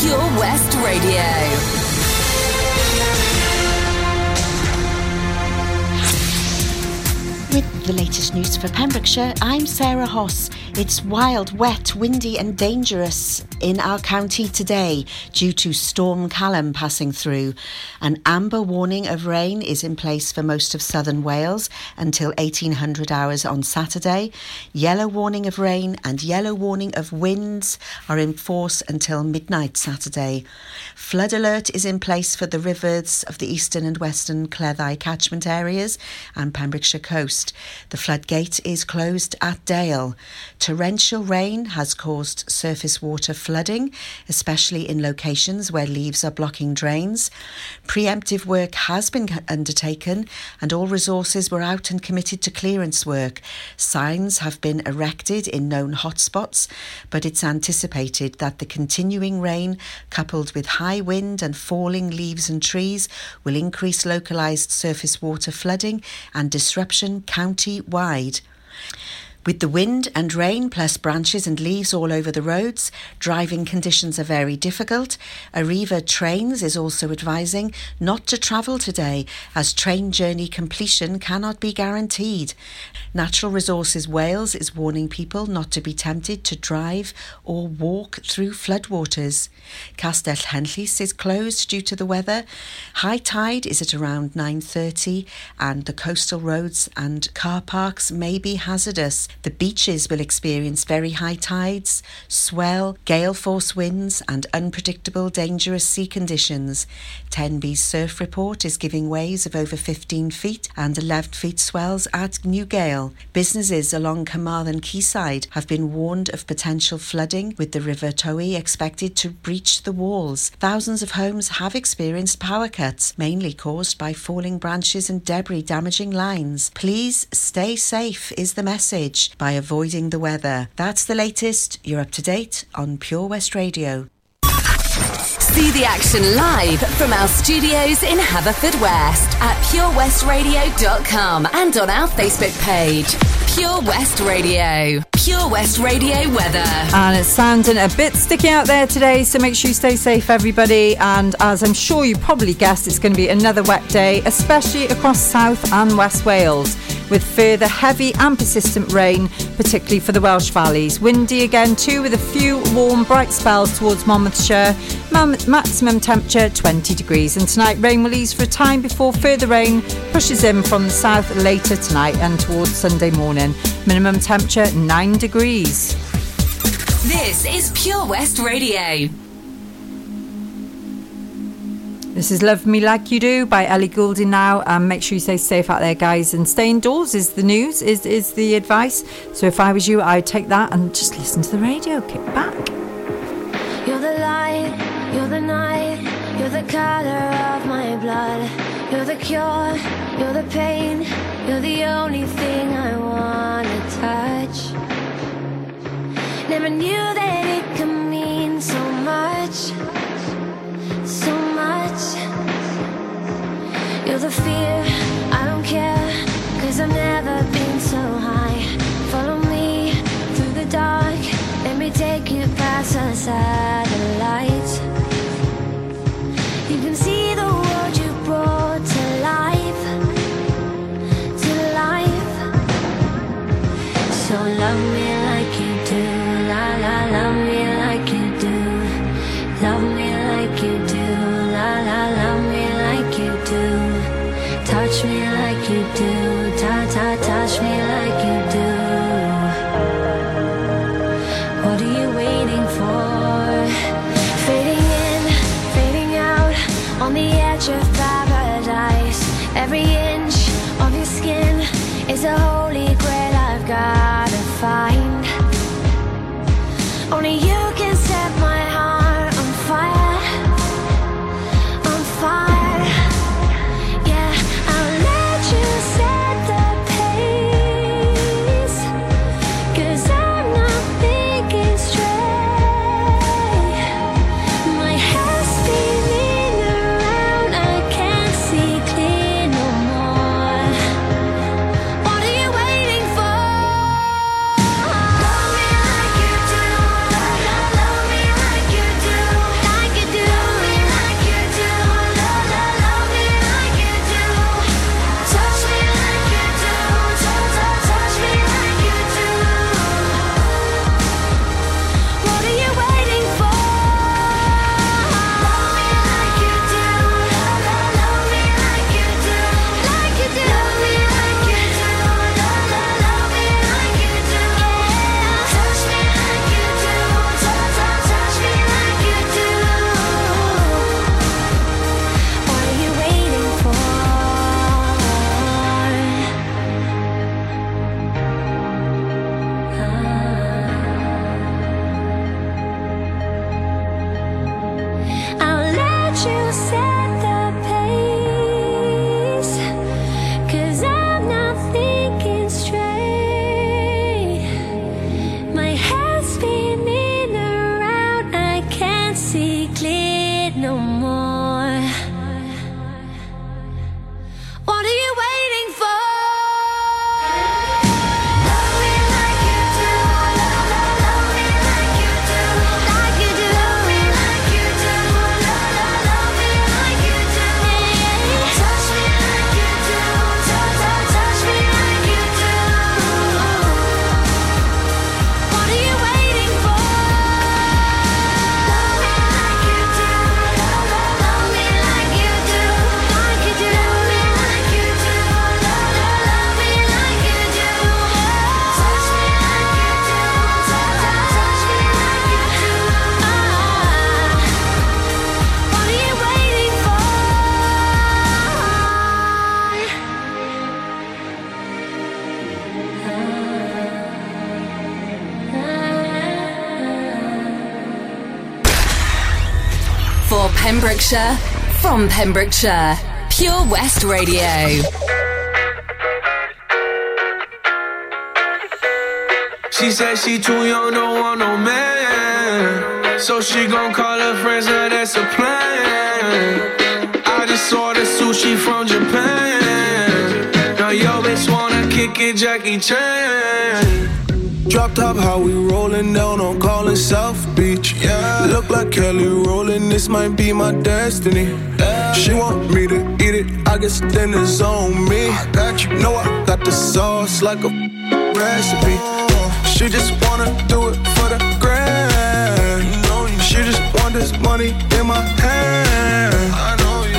Pure West Radio. With the latest news for Pembrokeshire, I'm Sarah Hoss. It's wild, wet, windy, and dangerous in our county today due to Storm Callum passing through. An amber warning of rain is in place for most of southern Wales until 1800 hours on Saturday. Yellow warning of rain and yellow warning of winds are in force until midnight Saturday. Flood alert is in place for the rivers of the eastern and western Cleddau catchment areas and Pembrokeshire coast. The floodgate is closed at Dale. Torrential rain has caused surface water flooding, especially in locations where leaves are blocking drains. Preemptive work has been undertaken and all resources were out and committed to clearance work. Signs have been erected in known hotspots, but it's anticipated that the continuing rain, coupled with high wind and falling leaves and trees, will increase localised surface water flooding and disruption county wide. With the wind and rain plus branches and leaves all over the roads, driving conditions are very difficult. Arriva Trains is also advising not to travel today as train journey completion cannot be guaranteed. Natural Resources Wales is warning people not to be tempted to drive or walk through floodwaters. Castell Henllys is closed due to the weather. High tide is at around 9:30 and the coastal roads and car parks may be hazardous. The beaches will experience very high tides, swell, gale force winds, and unpredictable, dangerous sea conditions. Tenby's surf report is giving waves of over 15 feet and 11 feet swells at Newgale. Businesses along Carmarthen Quayside have been warned of potential flooding, with the River Towy expected to breach the walls. Thousands of homes have experienced power cuts, mainly caused by falling branches and debris damaging lines. Please stay safe, is the message by avoiding the weather. That's the latest. You're up to date on Pure West Radio. See the action live from our studios in Haverfordwest at purewestradio.com and on our Facebook page. Pure West Radio. Pure West Radio weather. And it's sounding a bit sticky out there today, so make sure you stay safe, everybody. And as I'm sure you probably guessed, it's going to be another wet day, especially across South and West Wales with further heavy and persistent rain, particularly for the Welsh valleys. Windy again too, with a few warm, bright spells towards Monmouthshire. maximum temperature 20 degrees. And tonight, rain will ease for a time before further rain pushes in from the south later tonight and towards Sunday morning. Minimum temperature 9 degrees. This is Pure West Radio. This is Love Me Like You Do by Ellie Goulding now. Um, make sure you stay safe out there, guys, and stay indoors is the news, is, is the advice. So if I was you, I'd take that and just listen to the radio, kick back. You're the light, you're the night, you're the color of my blood. You're the cure, you're the pain, you're the only thing I wanna touch. Never knew that it could mean so Pembrokeshire, from Pembrokeshire, Pure West Radio. She said she too young, don't want no man. So she gon' call her friends, now that's a plan. I just ordered sushi from Japan. Now yo bitch wanna kick it, Jackie Chan. Drop top, how we rollin' down on Collin South Beach. Yeah, look like Kelly Rowland. This might be my destiny. She want me to eat it, I guess then it's on me. I got you, know I got the sauce like a recipe. She just wanna do it for the grand. She just want this money in my hand.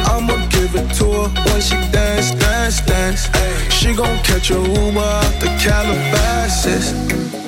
I'ma give it to her when she dance, dance, dance. She gon' catch a Uber out the Calabasas.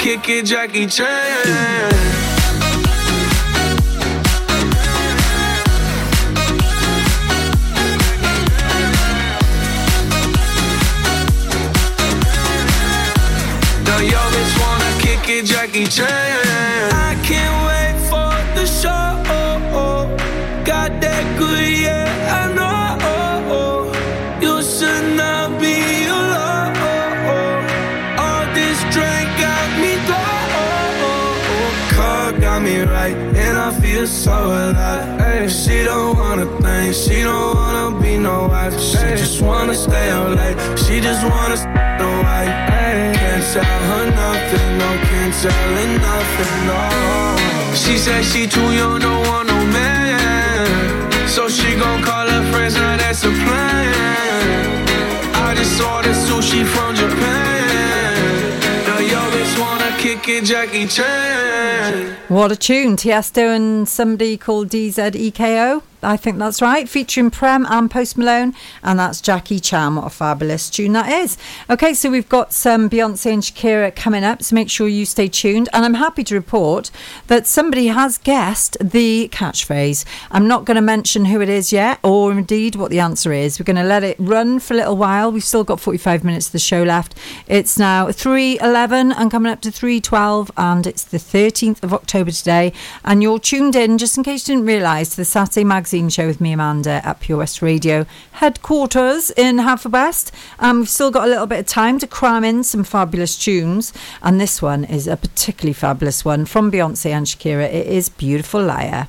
Kick it, Jackie Chan. Jackie Chan. So alive. Ay, she don't wanna think, she don't wanna be no wife. She just wanna stay up late, she just wanna stay the white. Can't tell her nothing, no, can't tell her nothing, no. She said she too young, don't want no man. So she gon' call her friends, now that's a plan. I just saw ordered sushi from Japan. Jackie Chan. What a tune. Tiesto and somebody called DZEKO. I think that's right. Featuring Preme and Post Malone, and that's Jackie Chan. What a fabulous tune that is. Okay, so we've got some Beyonce and Shakira coming up, so make sure you stay tuned. And I'm happy to report that somebody has guessed the catchphrase. I'm not going to mention who it is yet, or indeed what the answer is. We're going to let it run for a little while. We've still got 45 minutes of the show left. It's now 3:11 and coming up to 3:12, and it's the 13th of October today. And you're tuned in, just in case you didn't realise, to the Saturday Magazine show with me, Amanda, at Pure West Radio headquarters in Haverfordwest. Um, we've still got a little bit of time to cram in some fabulous tunes, and this one is a particularly fabulous one from Beyonce and Shakira. It is Beautiful Liar.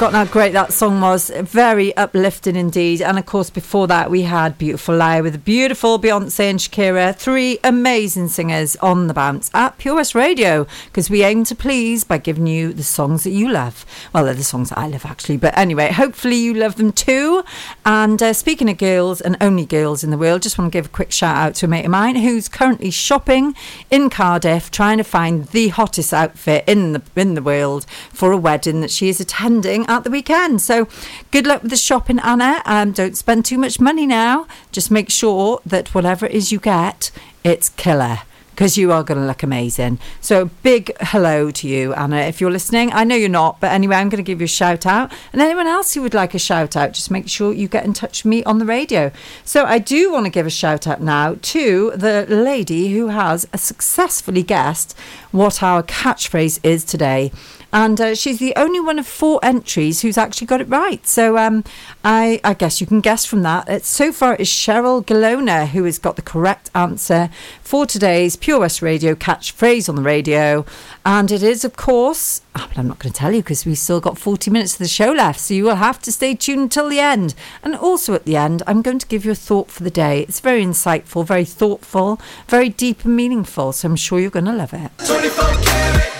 Forgotten how great that song was. Very uplifting indeed. And of course, before that, we had Beautiful Lie with beautiful Beyonce and Shakira, three amazing singers on the bounce at Pure West Radio because we aim to please by giving you the songs that you love. Well, they're the songs that I love actually, but anyway, hopefully you love them too. And uh, speaking of girls and only girls in the world, just want to give a quick shout out to a mate of mine who's currently shopping in Cardiff, trying to find the hottest outfit in the in the world for a wedding that she is attending at the weekend. So, good luck with the shopping, Anna. Um, don't spend too much money now. Just make sure that whatever it is you get, it's killer because you are going to look amazing. So, big hello to you, Anna, if you're listening. I know you're not, but anyway, I'm going to give you a shout out. And anyone else who would like a shout out, just make sure you get in touch with me on the radio. So, I do want to give a shout out now to the lady who has successfully guessed what our catchphrase is today and uh, she's the only one of four entries who's actually got it right. So um, I, I guess you can guess from that. It's, so far, it's Cheryl Galona who has got the correct answer for today's Pure West Radio catchphrase on the radio, and it is, of course. but I'm not going to tell you because we've still got 40 minutes of the show left, so you will have to stay tuned until the end. And also at the end, I'm going to give you a thought for the day. It's very insightful, very thoughtful, very deep and meaningful, so I'm sure you're going to love it.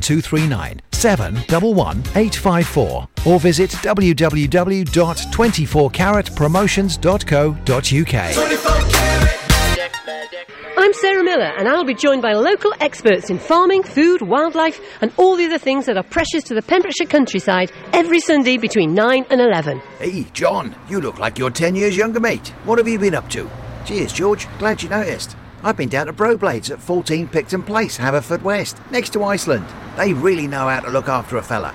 01239 711 854 or visit www.24caratpromotions.co.uk. I'm Sarah Miller, and I'll be joined by local experts in farming, food, wildlife, and all the other things that are precious to the Pembrokeshire countryside every Sunday between 9 and 11. Hey, John, you look like you're 10 years younger, mate. What have you been up to? Cheers, George. Glad you noticed. I've been down to Broblades at 14 Picton Place, Haverfordwest, next to Iceland. They really know how to look after a fella.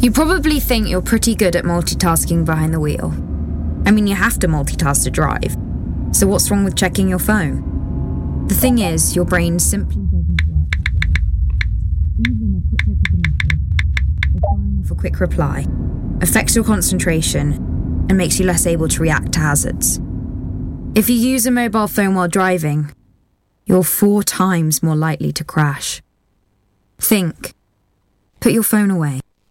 You probably think you're pretty good at multitasking behind the wheel. I mean, you have to multitask to drive. So, what's wrong with checking your phone? The thing is, your brain simply doesn't work. Even a quick look at a message, for quick reply, affects your concentration and makes you less able to react to hazards. If you use a mobile phone while driving, you're four times more likely to crash. Think. Put your phone away.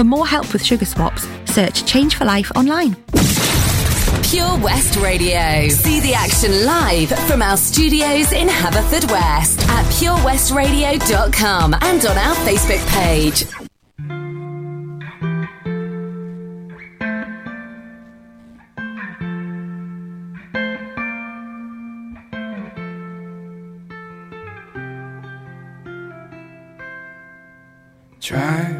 For more help with sugar swaps, search Change for Life online. Pure West Radio. See the action live from our studios in Haverfordwest at purewestradio.com and on our Facebook page. Try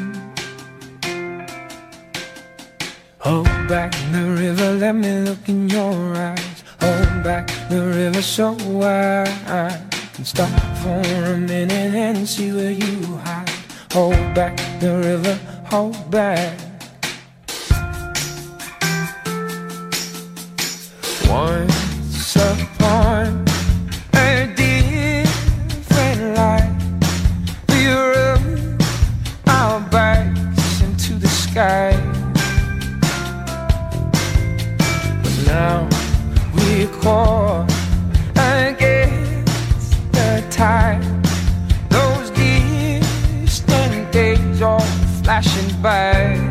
Hold back the river, let me look in your eyes. Hold back the river so wide. stop for a minute and see where you hide. Hold back the river, hold back. Once upon a different life, we rode our bikes into the sky. now we call against the tide. Those distant days are flashing by.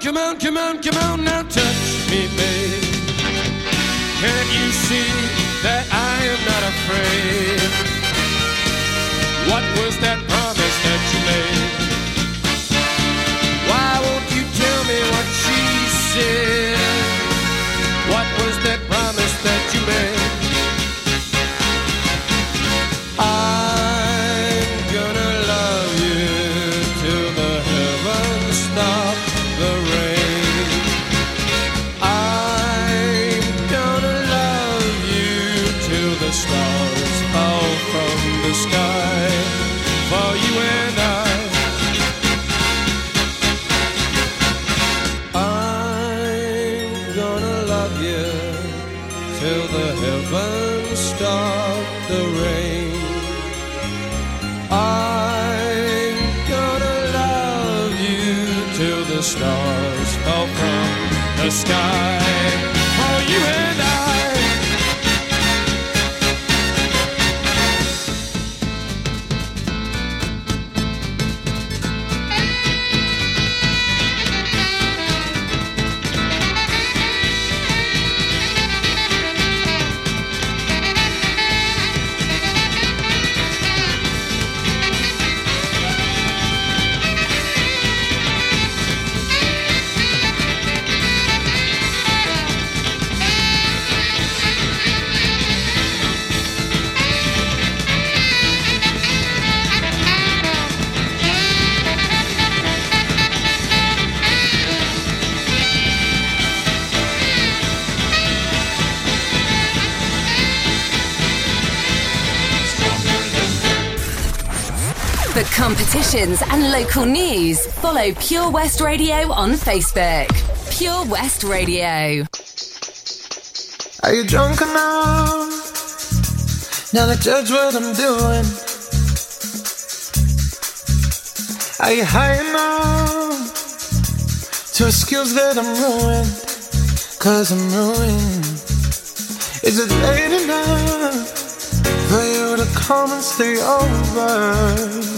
come on, come on, come on, now touch me, babe. Can't you see that I am not afraid? What was that For competitions and local news, follow Pure West Radio on Facebook. Pure West Radio. Are you drunk enough now to judge what I'm doing? Are you high enough to excuse that I'm ruined? Cause I'm ruined. Is it late enough for you to come and stay over?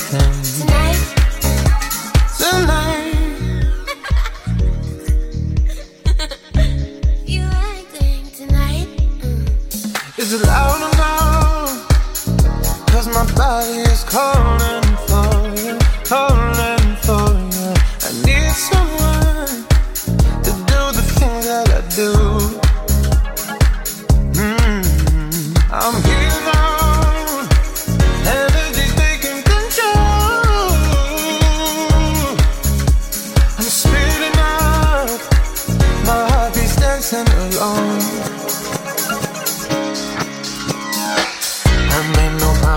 everything.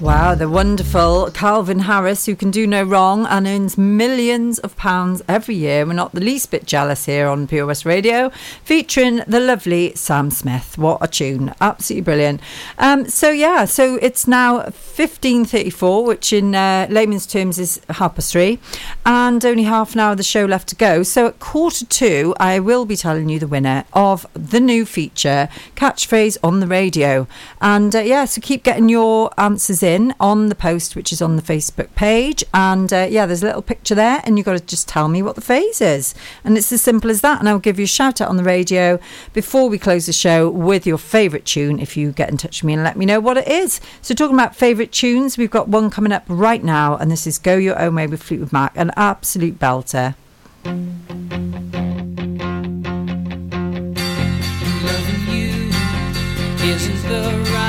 Wow, the wonderful Calvin Harris, who can do no wrong and earns millions of pounds every year. We're not the least bit jealous here on Pure West Radio, featuring the lovely Sam Smith. What a tune! Absolutely brilliant. Um, so, yeah, so it's now 15.34, which in uh, layman's terms is half past three, and only half an hour of the show left to go. So at quarter two, I will be telling you the winner of the new feature, Catchphrase on the Radio. And uh, yeah, so keep getting your answers in on the post, which is on the Facebook page. And uh, yeah, there's a little picture there, and you've got to just tell me what the phase is. And it's as simple as that. And I'll give you a shout out on the radio before we close the show with your favourite tune if you get in touch with me and let me know what it is. So, talking about favourite tunes, we've got one coming up right now, and this is Go Your Own Way with Fleetwood Mac, an absolute belter. Loving you isn't the right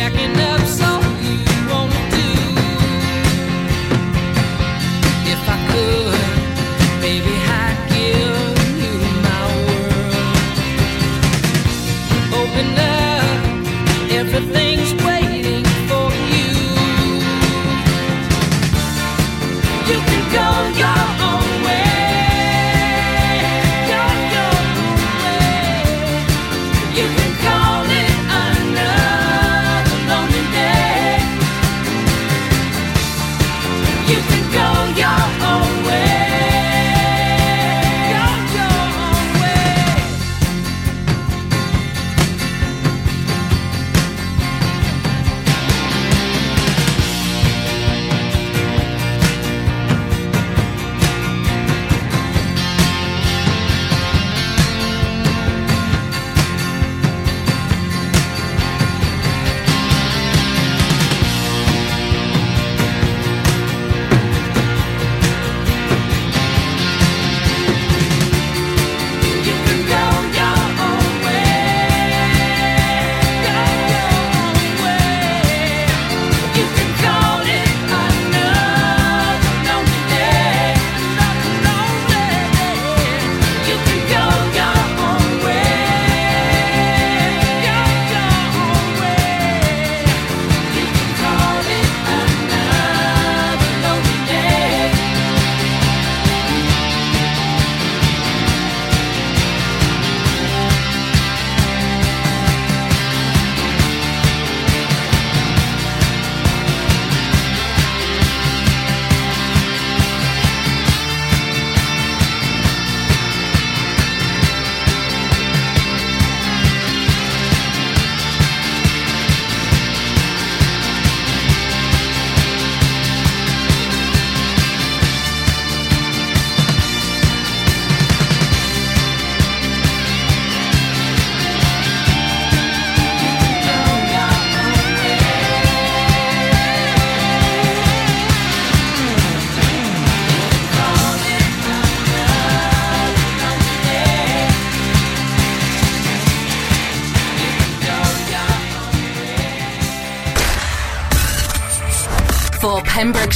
up,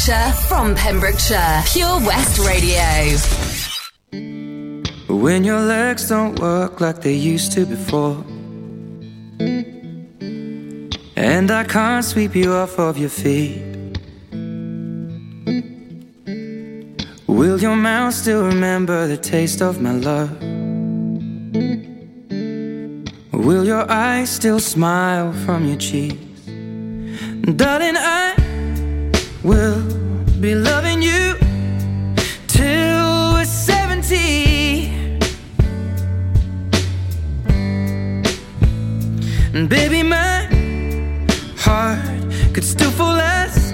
Pembrokeshire, from Pembrokeshire, Pure West Radio. When your legs don't work like they used to before. And I can't sweep you off of your feet. Will your mouth still remember the taste of my love? Will your eyes still smile from your cheeks? Darling, I will be loving you till we're 70. And baby, my heart could still fall as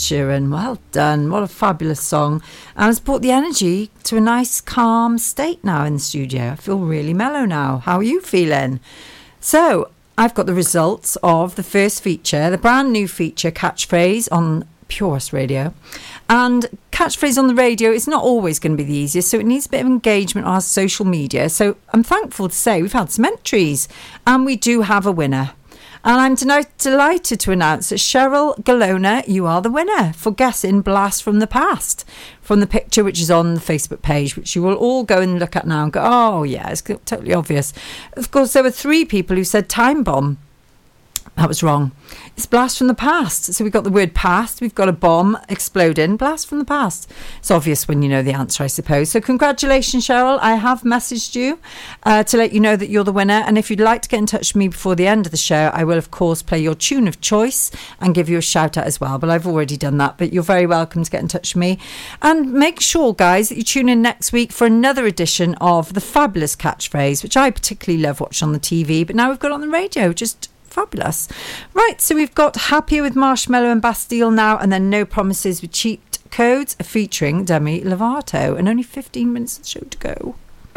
Sheeran. Well done. What a fabulous song. And it's brought the energy to a nice, calm state now in the studio. I feel really mellow now. How are you feeling? So, I've got the results of the first feature, the brand new feature catchphrase on Pure West Radio. And catchphrase on the radio is not always going to be the easiest, so it needs a bit of engagement on our social media. So I'm thankful to say we've had some entries, and we do have a winner. And I'm deni- delighted to announce that Cheryl Galona, you are the winner for guessing Blast from the Past from the picture which is on the Facebook page, which you will all go and look at now and go, oh, yeah, it's totally obvious. Of course, there were three people who said Time Bomb. That was wrong. It's blast from the past. So we've got the word past, we've got a bomb exploding, blast from the past. It's obvious when you know the answer, I suppose. So congratulations, Cheryl. I have messaged you uh, to let you know that you're the winner. And if you'd like to get in touch with me before the end of the show, I will, of course, play your tune of choice and give you a shout out as well. But I've already done that. But you're very welcome to get in touch with me. And make sure, guys, that you tune in next week for another edition of the fabulous catchphrase, which I particularly love watching on the TV. But now we've got on the radio. Just fabulous. Right, so we've got Happier with Marshmello and Bastille now, and then No Promises with Cheat Codes featuring Demi Lovato, and only 15 minutes of show to go.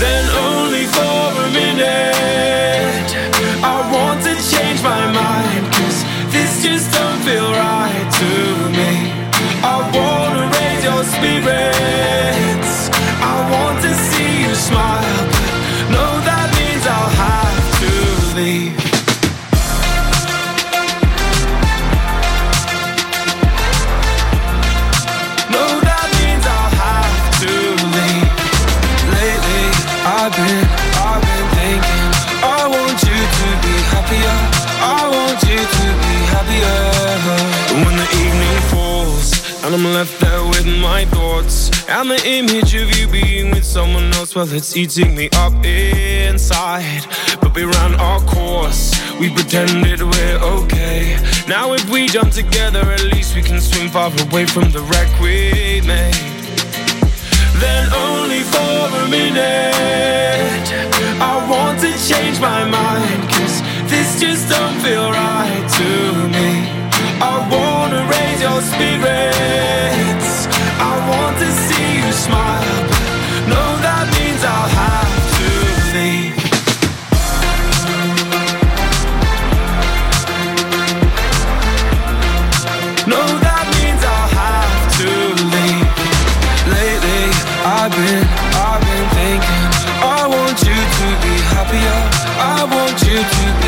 then only for a minute. And the image of you being with someone else, well, it's eating me up inside. But we ran our course. We pretended we're okay. Now if we jump together, at least we can swim far away from the wreck we made then only for a minute. I want to change my mind, cause this just don't feel right to me. I wanna raise your spirits. I want to that means I'll have to that means I'll have to leave. Lately, I've been, I've been thinking. I want you to be happier. I want you to be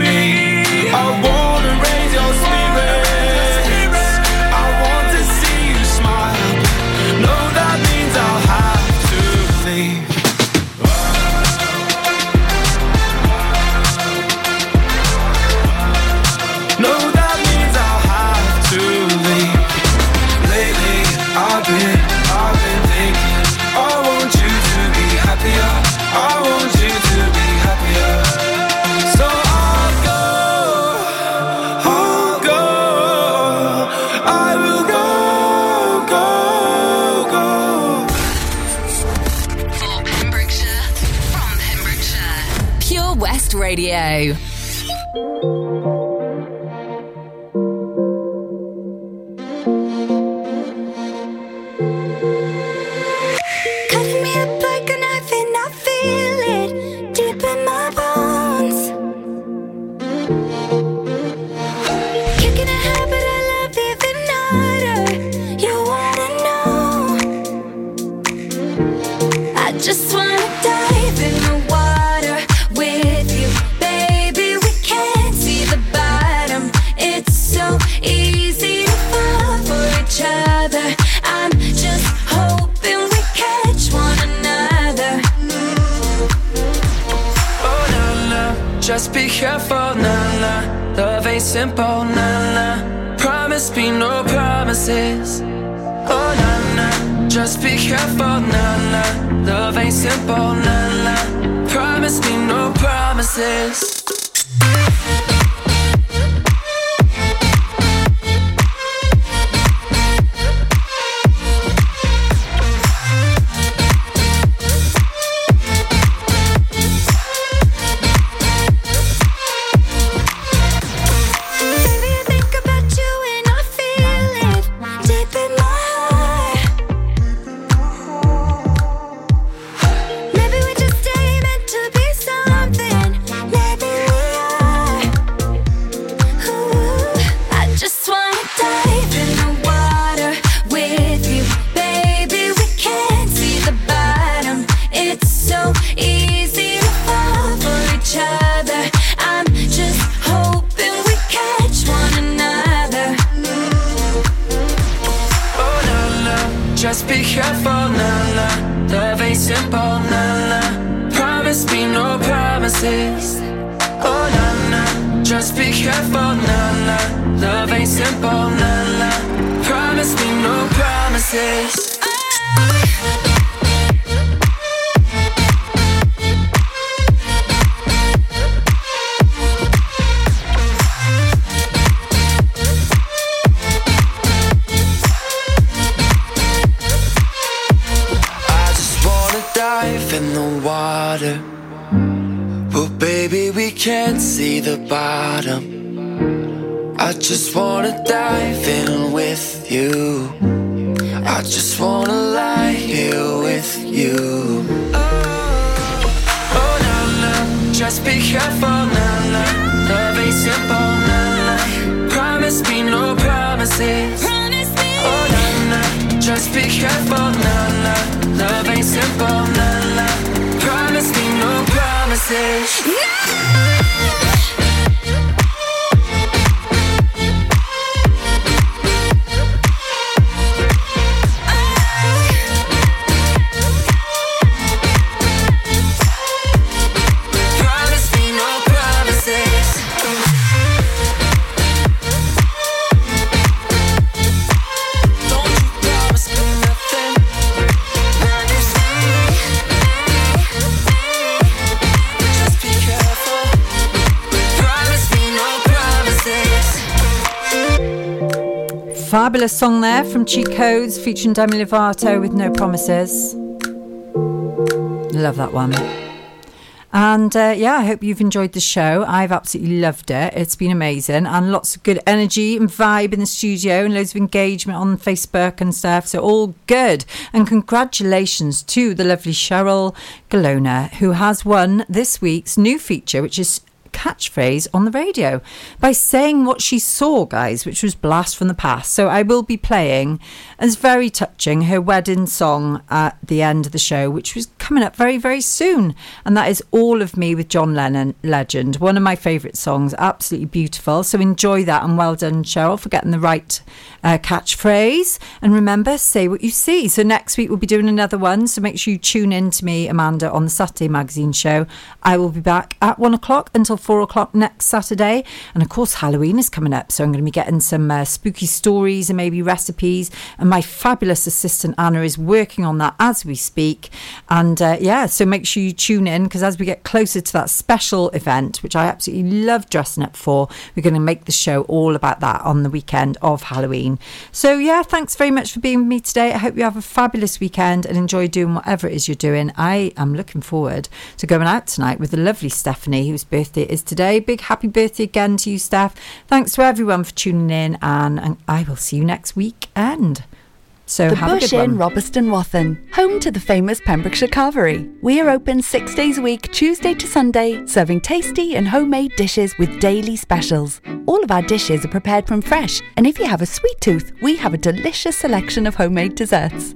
Simple, na na. Promise me no promises. Oh na na, just be careful, na na. Love ain't simple, na na. Promise me no promises. Promises. Oh na na, just be careful, na na. Love ain't simple, na na. Promise me no promises. Fabulous song there from Cheat Codes featuring Demi Lovato with No Promises. Love that one. And uh, yeah, I hope you've enjoyed the show. I've absolutely loved it. It's been amazing and lots of good energy and vibe in the studio and loads of engagement on Facebook and stuff. So, all good. And congratulations to the lovely Cheryl Galona, who has won this week's new feature, which is catchphrase on the radio by saying what she saw, guys, which was blast from the past. So I will be playing, as very touching, her wedding song at the end of the show, which was coming up very, very soon. And that is All of Me with John Lennon, legend. One of my favourite songs, absolutely beautiful. So enjoy that and well done, Cheryl, for getting the right uh, catchphrase. And remember, say what you see. So next week we'll be doing another one. So make sure you tune in to me, Amanda, on the Saturday Magazine show. I will be back at one o'clock until four o'clock next Saturday. And of course, Halloween is coming up. So I'm going to be getting some uh, spooky stories and maybe recipes. And my fabulous assistant, Anna, is working on that as we speak. And uh, yeah, so make sure you tune in because as we get closer to that special event, which I absolutely love dressing up for, we're going to make the show all about that on the weekend of Halloween. So yeah, thanks very much for being with me today. I hope you have a fabulous weekend and enjoy doing whatever it is you're doing. I am looking forward to going out tonight with the lovely Stephanie, whose birthday is today. Big happy birthday again to you, Steph. Thanks to everyone for tuning in, and, and I will see you next weekend. So the have a Bush good Inn, one. Robeston Wathen, home to the famous Pembrokeshire Carvery. We are open six days a week, Tuesday to Sunday, serving tasty and homemade dishes with daily specials. All of our dishes are prepared from fresh, and if you have a sweet tooth, we have a delicious selection of homemade desserts.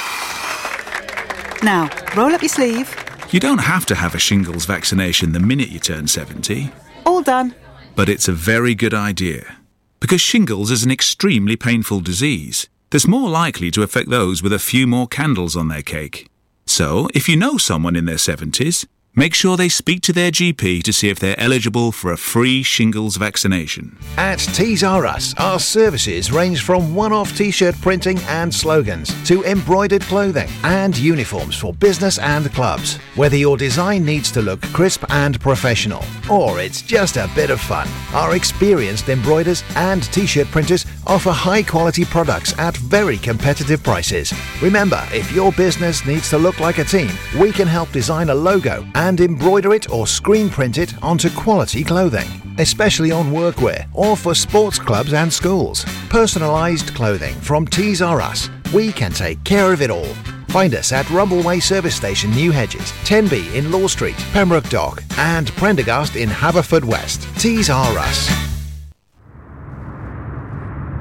Now, roll up your sleeve. You don't have to have a shingles vaccination the minute you turn 70, All done. but it's a very good idea. Because shingles is an extremely painful disease that's more likely to affect those with a few more candles on their cake. So, if you know someone in their 70s, make sure they speak to their GP to see if they're eligible for a free shingles vaccination. At Tees R Us, our services range from one off t shirt printing and slogans to embroidered clothing and uniforms for business and clubs. Whether your design needs to look crisp and professional, or it's just a bit of fun, our experienced embroiders and t shirt printers offer high quality products at very competitive prices. Remember, if your business needs to look like a team, we can help design a logo and embroider it or screen print it onto quality clothing, especially on workwear or for sports clubs and schools. Personalized clothing from Tees R Us. We can take care of it all. Find us at Rumbleway Service Station, New Hedges, 10B in Law Street, Pembroke Dock, and Prendergast in Haverfordwest. T's are us.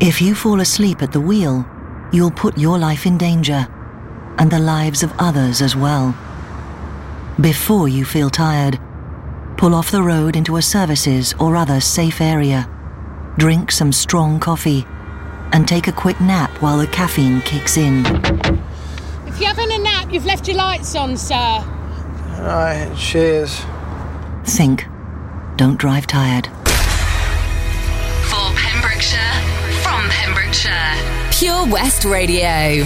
If you fall asleep at the wheel, you'll put your life in danger and the lives of others as well. Before you feel tired, pull off the road into a services or other safe area. Drink some strong coffee and take a quick nap while the caffeine kicks in. If you're having a nap, you've left your lights on, sir. Alright, cheers. Think. Don't drive tired. For Pembrokeshire, from Pembrokeshire. Pure West Radio.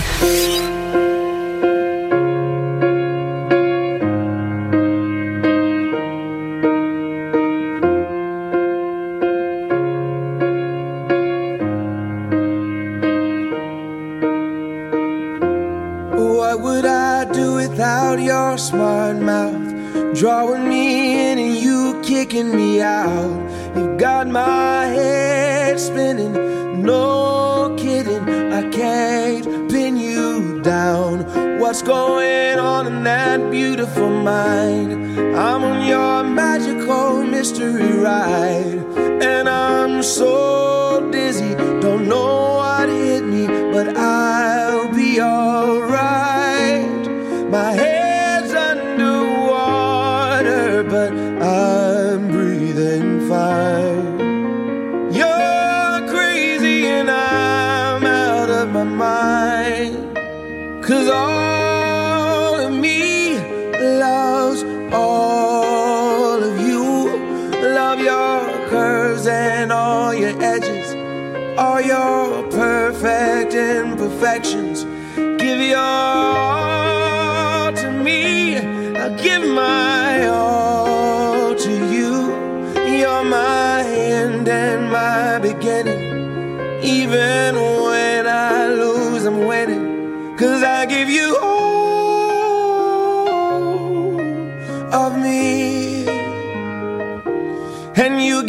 But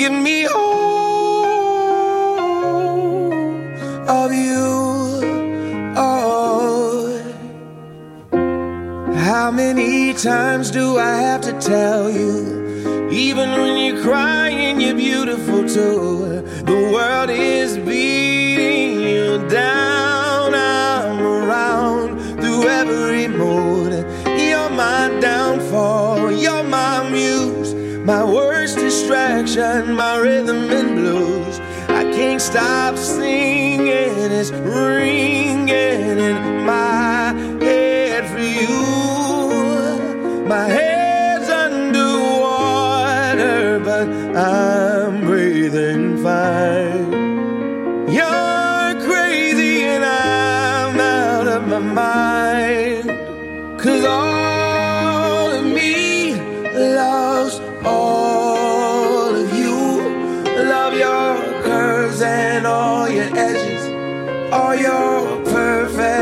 Give me all of you. Oh. How many times do I have to tell you? Even when you're crying, you're beautiful too. The world is beating distraction, my rhythm and blues. I can't stop singing. It's ringing in my head for you. My head's underwater, but I'm Oh, all your perfect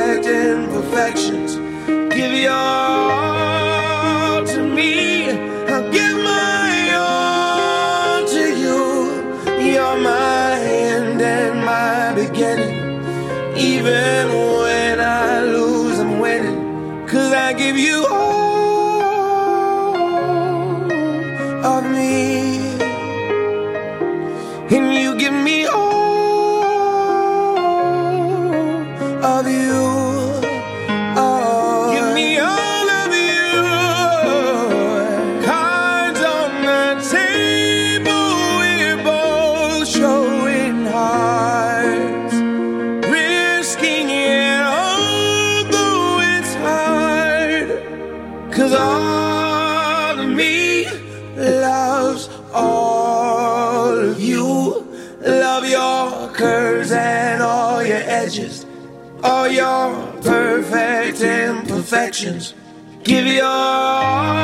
Give your all